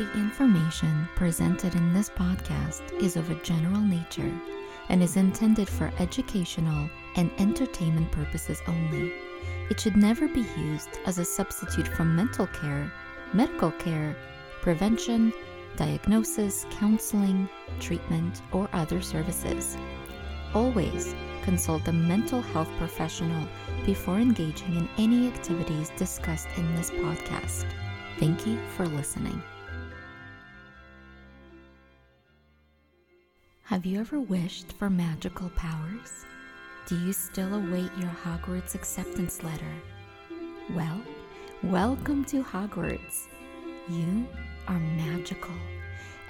The information presented in this podcast is of a general nature and is intended for educational and entertainment purposes only. It should never be used as a substitute for mental care, medical care, prevention, diagnosis, counseling, treatment, or other services. Always consult a mental health professional before engaging in any activities discussed in this podcast. Thank you for listening. Have you ever wished for magical powers? Do you still await your Hogwarts acceptance letter? Well, welcome to Hogwarts. You are magical,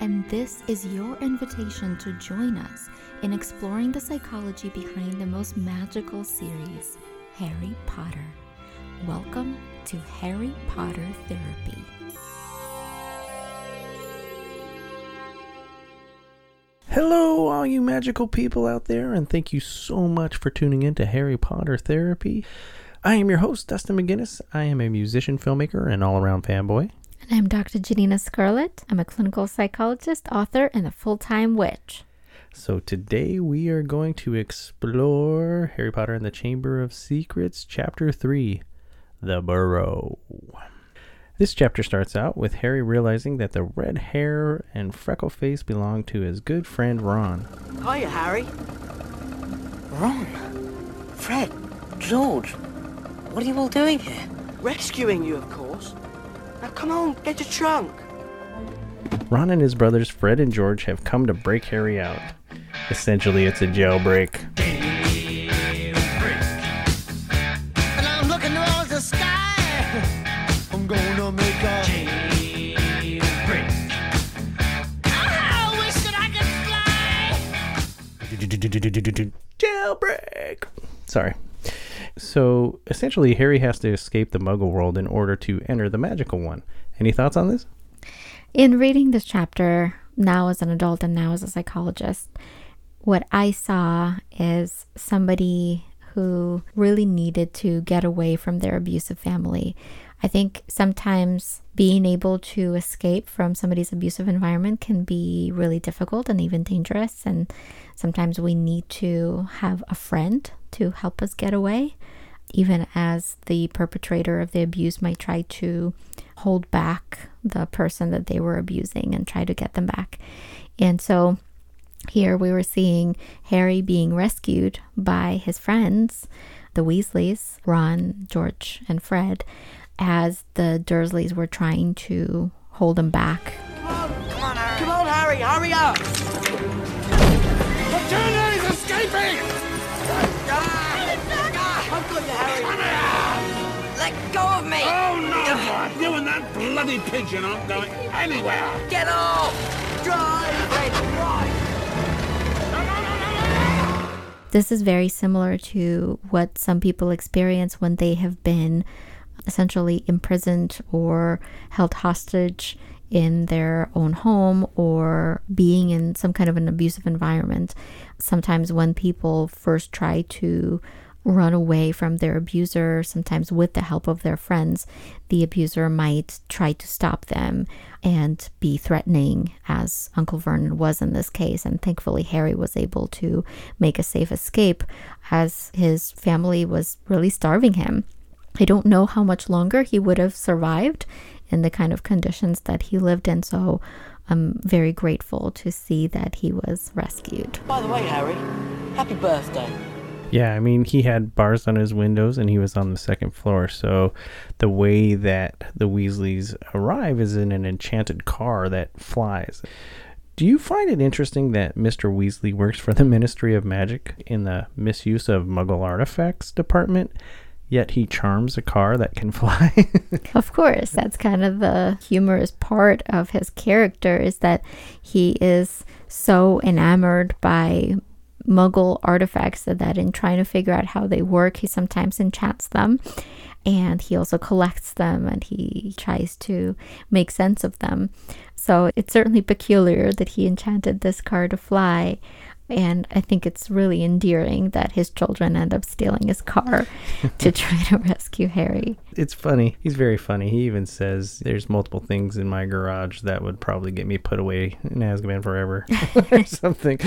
and this is your invitation to join us in exploring the psychology behind the most magical series, Harry Potter. Welcome to Harry Potter Therapy. Hello, all you magical people out there, and thank you so much for tuning in to Harry Potter Therapy. I am your host, Dustin McGinnis. I am a musician, filmmaker, and all around fanboy. And I'm Dr. Janina Scarlet. I'm a clinical psychologist, author, and a full time witch. So today we are going to explore Harry Potter and the Chamber of Secrets, Chapter 3 The Burrow. This chapter starts out with Harry realizing that the red hair and freckle face belong to his good friend Ron. Hiya, Harry. Ron. Fred. George. What are you all doing here? Rescuing you, of course. Now come on, get your trunk. Ron and his brothers Fred and George have come to break Harry out. Essentially, it's a jailbreak. Jailbreak! Sorry. So, essentially, Harry has to escape the muggle world in order to enter the magical one. Any thoughts on this? In reading this chapter, now as an adult and now as a psychologist, what I saw is somebody who really needed to get away from their abusive family. I think sometimes being able to escape from somebody's abusive environment can be really difficult and even dangerous. And sometimes we need to have a friend to help us get away, even as the perpetrator of the abuse might try to hold back the person that they were abusing and try to get them back. And so here we were seeing Harry being rescued by his friends, the Weasleys, Ron, George, and Fred, as the Dursleys were trying to hold him back. Come on, Harry. Come on, Harry, hurry up. Turner is escaping. I've got you, Harry. Let go of me. Oh no! You and that bloody pigeon aren't going anywhere! Get off. Drive, Fred, drive. This is very similar to what some people experience when they have been essentially imprisoned or held hostage in their own home or being in some kind of an abusive environment. Sometimes, when people first try to run away from their abuser, sometimes with the help of their friends, the abuser might try to stop them and be threatening, as Uncle Vernon was in this case. And thankfully, Harry was able to make a safe escape as his family was really starving him. I don't know how much longer he would have survived in the kind of conditions that he lived in, so I'm very grateful to see that he was rescued. By the way, Harry, happy birthday. Yeah, I mean, he had bars on his windows and he was on the second floor. So the way that the Weasleys arrive is in an enchanted car that flies. Do you find it interesting that Mr. Weasley works for the Ministry of Magic in the misuse of Muggle artifacts department, yet he charms a car that can fly? Of course, that's kind of the humorous part of his character is that he is so enamored by muggle artifacts that in trying to figure out how they work, he sometimes enchants them and he also collects them and he tries to make sense of them. So it's certainly peculiar that he enchanted this car to fly. And I think it's really endearing that his children end up stealing his car to try to rescue Harry. It's funny. He's very funny. He even says there's multiple things in my garage that would probably get me put away in Azkaban forever or something.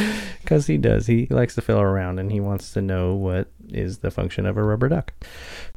Because he does. He likes to fill around and he wants to know what is the function of a rubber duck.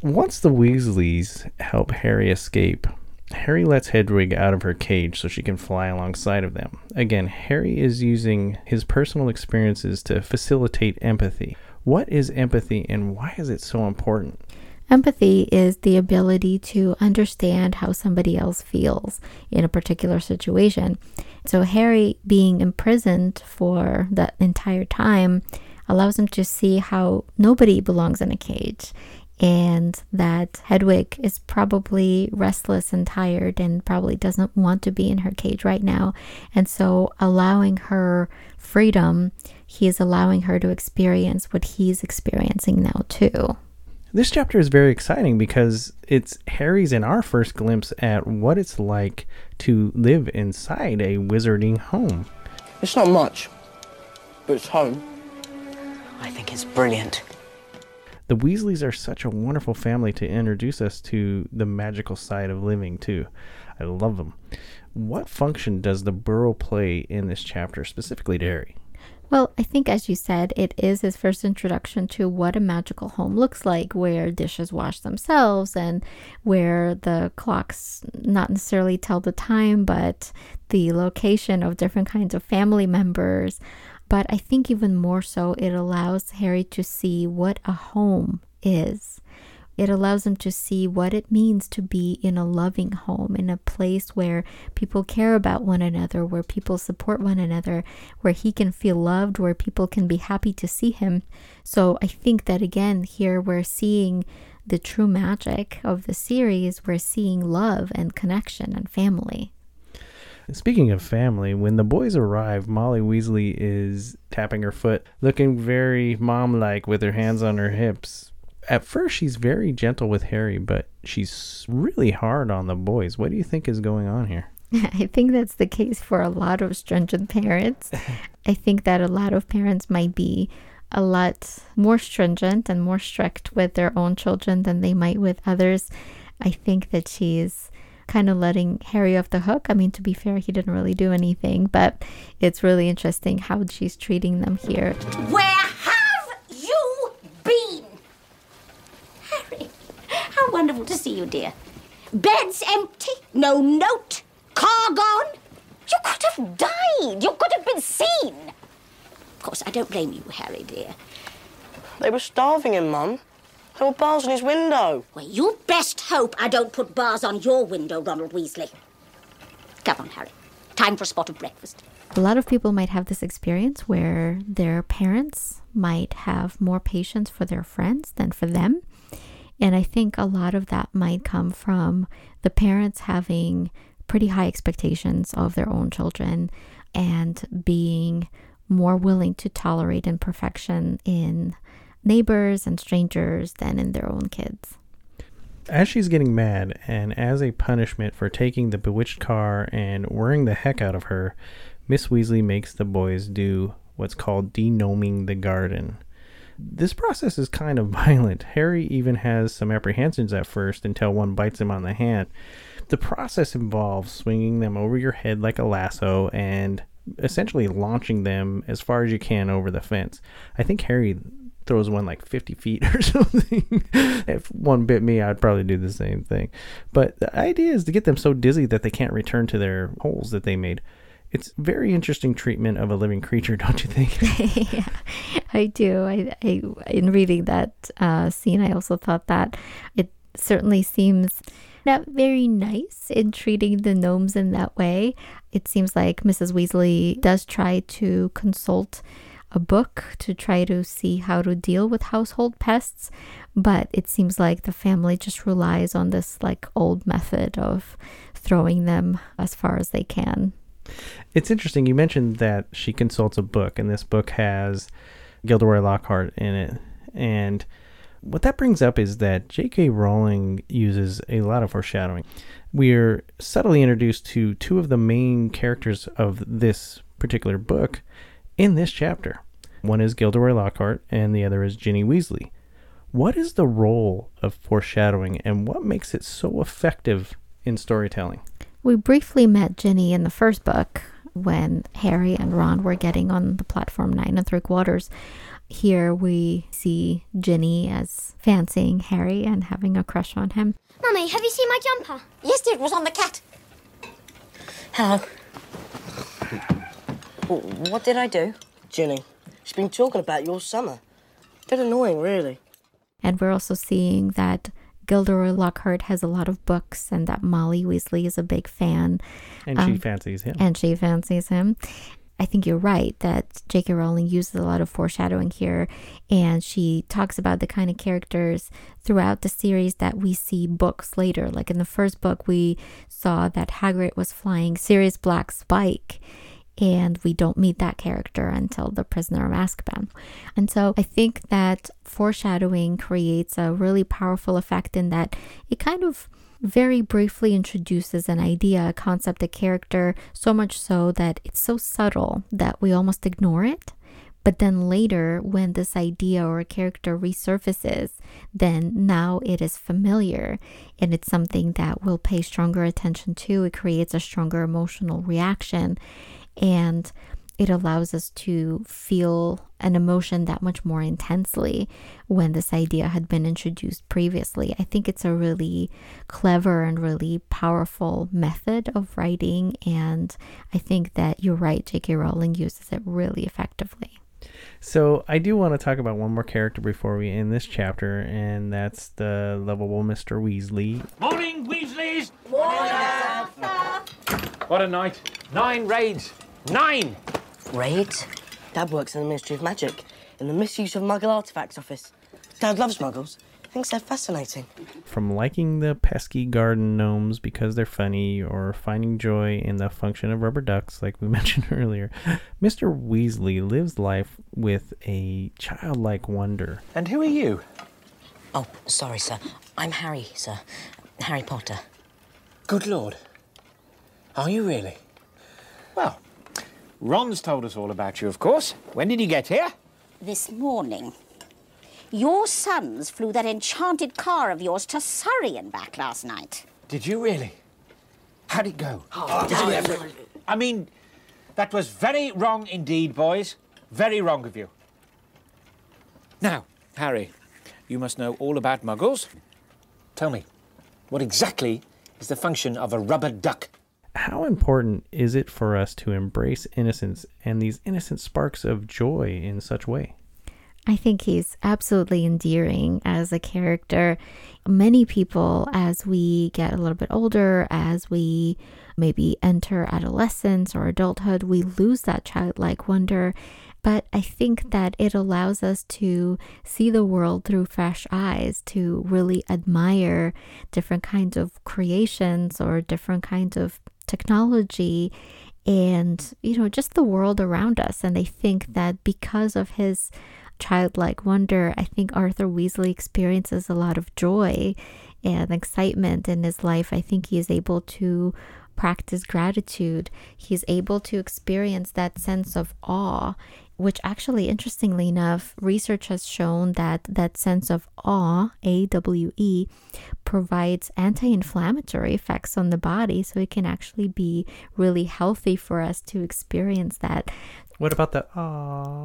Once the Weasleys help Harry escape, Harry lets Hedwig out of her cage so she can fly alongside of them. Again, Harry is using his personal experiences to facilitate empathy. What is empathy and why is it so important? Empathy is the ability to understand how somebody else feels in a particular situation. So, Harry being imprisoned for the entire time allows him to see how nobody belongs in a cage and that Hedwig is probably restless and tired and probably doesn't want to be in her cage right now. And so, allowing her freedom, he is allowing her to experience what he's experiencing now, too. This chapter is very exciting because it's Harry's and our first glimpse at what it's like to live inside a wizarding home. It's not much, but it's home. I think it's brilliant. The Weasleys are such a wonderful family to introduce us to the magical side of living, too. I love them. What function does the burrow play in this chapter, specifically to Harry? Well, I think, as you said, it is his first introduction to what a magical home looks like, where dishes wash themselves and where the clocks not necessarily tell the time, but the location of different kinds of family members. But I think even more so, it allows Harry to see what a home is. It allows him to see what it means to be in a loving home, in a place where people care about one another, where people support one another, where he can feel loved, where people can be happy to see him. So I think that again, here we're seeing the true magic of the series. We're seeing love and connection and family. Speaking of family, when the boys arrive, Molly Weasley is tapping her foot, looking very mom like with her hands on her hips. At first, she's very gentle with Harry, but she's really hard on the boys. What do you think is going on here? I think that's the case for a lot of stringent parents. I think that a lot of parents might be a lot more stringent and more strict with their own children than they might with others. I think that she's kind of letting Harry off the hook. I mean, to be fair, he didn't really do anything, but it's really interesting how she's treating them here. Where have you been? Harry, how wonderful to see you, dear. Bed's empty, no note, car gone. You could have died. You could have been seen. Of course, I don't blame you, Harry, dear. They were starving him, Mum. There were bars on his window. Well, you best hope I don't put bars on your window, Ronald Weasley. Come on, Harry. Time for a spot of breakfast. A lot of people might have this experience where their parents might have more patience for their friends than for them. And I think a lot of that might come from the parents having pretty high expectations of their own children and being more willing to tolerate imperfection in neighbors and strangers than in their own kids. As she's getting mad, and as a punishment for taking the bewitched car and worrying the heck out of her, Miss Weasley makes the boys do what's called degnoming the garden. This process is kind of violent. Harry even has some apprehensions at first until one bites him on the hand. The process involves swinging them over your head like a lasso and essentially launching them as far as you can over the fence. I think Harry throws one like 50 feet or something. if one bit me, I'd probably do the same thing. But the idea is to get them so dizzy that they can't return to their holes that they made. It's very interesting treatment of a living creature, don't you think? yeah, I do. I, I in reading that uh, scene, I also thought that it certainly seems not very nice in treating the gnomes in that way. It seems like Mrs. Weasley does try to consult a book to try to see how to deal with household pests, but it seems like the family just relies on this like old method of throwing them as far as they can. It's interesting. You mentioned that she consults a book, and this book has Gilderoy Lockhart in it. And what that brings up is that J.K. Rowling uses a lot of foreshadowing. We're subtly introduced to two of the main characters of this particular book in this chapter. One is Gilderoy Lockhart, and the other is Ginny Weasley. What is the role of foreshadowing, and what makes it so effective in storytelling? We briefly met Ginny in the first book when Harry and Ron were getting on the platform nine and three quarters. Here we see Ginny as fancying Harry and having a crush on him. Mummy, have you seen my jumper? Yes, dear, it was on the cat. Hello. What did I do? Ginny, she's been talking about your summer. Bit annoying, really. And we're also seeing that Gilderoy Lockhart has a lot of books and that Molly Weasley is a big fan And she Um, fancies him. and she fancies him. I think you're right that J.K. Rowling uses a lot of foreshadowing here, and she talks about the kind of characters throughout the series that we see books later. Like in the first book, we saw that Hagrid was flying Sirius Black's bike, and we don't meet that character until The Prisoner of Azkaban. And so I think that foreshadowing creates a really powerful effect in that it kind of very briefly introduces an idea, a concept, a character, so much so that it's so subtle that we almost ignore it. But then later, when this idea or character resurfaces, then now it is familiar and it's something that we'll pay stronger attention to. It creates a stronger emotional reaction and it allows us to feel an emotion that much more intensely when this idea had been introduced previously. I think it's a really clever and really powerful method of writing, and I think that you're right, J.K. Rowling uses it really effectively. So I do want to talk about one more character before we end this chapter, and that's the lovable Mr. Weasley. Morning, Weasleys! What a night. Nine raids. Nine! Raids? Dad works in the Ministry of Magic, in the Misuse of Muggle Artifacts Office. Dad loves Muggles. Thinks they're fascinating. From liking the pesky garden gnomes because they're funny, or finding joy in the function of rubber ducks, like we mentioned earlier, Mr. Weasley lives life with a childlike wonder. And who are you? Oh, sorry, sir. I'm Harry, sir. Harry Potter. Good Lord. Are you really? Well, Ron's told us all about you, of course. When did you get here? This morning, your sons flew that enchanted car of yours to Surrey and back last night. Did you really? How'd it go? I mean, that was very wrong indeed, boys. Very wrong of you. Now, Harry, you must know all about muggles. Tell me, what exactly is the function of a rubber duck? How important is it for us to embrace innocence and these innocent sparks of joy in such way? I think he's absolutely endearing as a character. Many people, as we get a little bit older, as we maybe enter adolescence or adulthood, we lose that childlike wonder. But I think that it allows us to see the world through fresh eyes, to really admire different kinds of creations or different kinds of technology and, you know, just the world around us. And I think that because of his childlike wonder, I think Arthur Weasley experiences a lot of joy and excitement in his life. I think he is able to practice gratitude. He's able to experience that sense of awe, which actually, interestingly enough, research has shown that that sense of awe, A W E, provides anti inflammatory effects on the body. So it can actually be really healthy for us to experience that. What about the ah?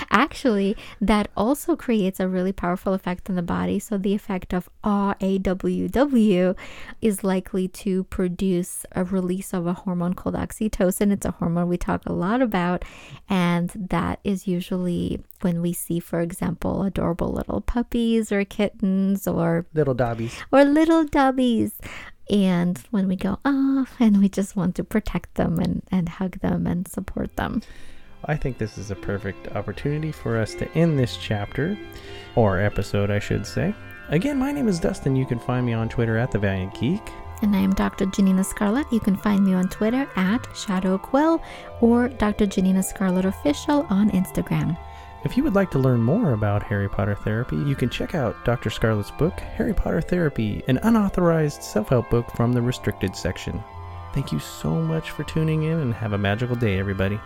Actually, that also creates a really powerful effect on the body. So the effect of RAWW is likely to produce a release of a hormone called oxytocin. It's a hormone we talk a lot about, and that is usually when we see, for example, adorable little puppies or kittens or Little dobbies. or little dubbies. And when we go off and we just want to protect them and, and hug them and support them. I think this is a perfect opportunity for us to end this chapter, or episode, I should say. Again, my name is Dustin. You can find me on Twitter at The Valiant Geek. And I am Dr. Janina Scarlet. You can find me on Twitter at Shadow Quill or Dr. Janina Scarlet Official on Instagram. If you would like to learn more about Harry Potter therapy, you can check out Dr. Scarlet's book, Harry Potter Therapy, an unauthorized self help book from the restricted section. Thank you so much for tuning in and have a magical day, everybody.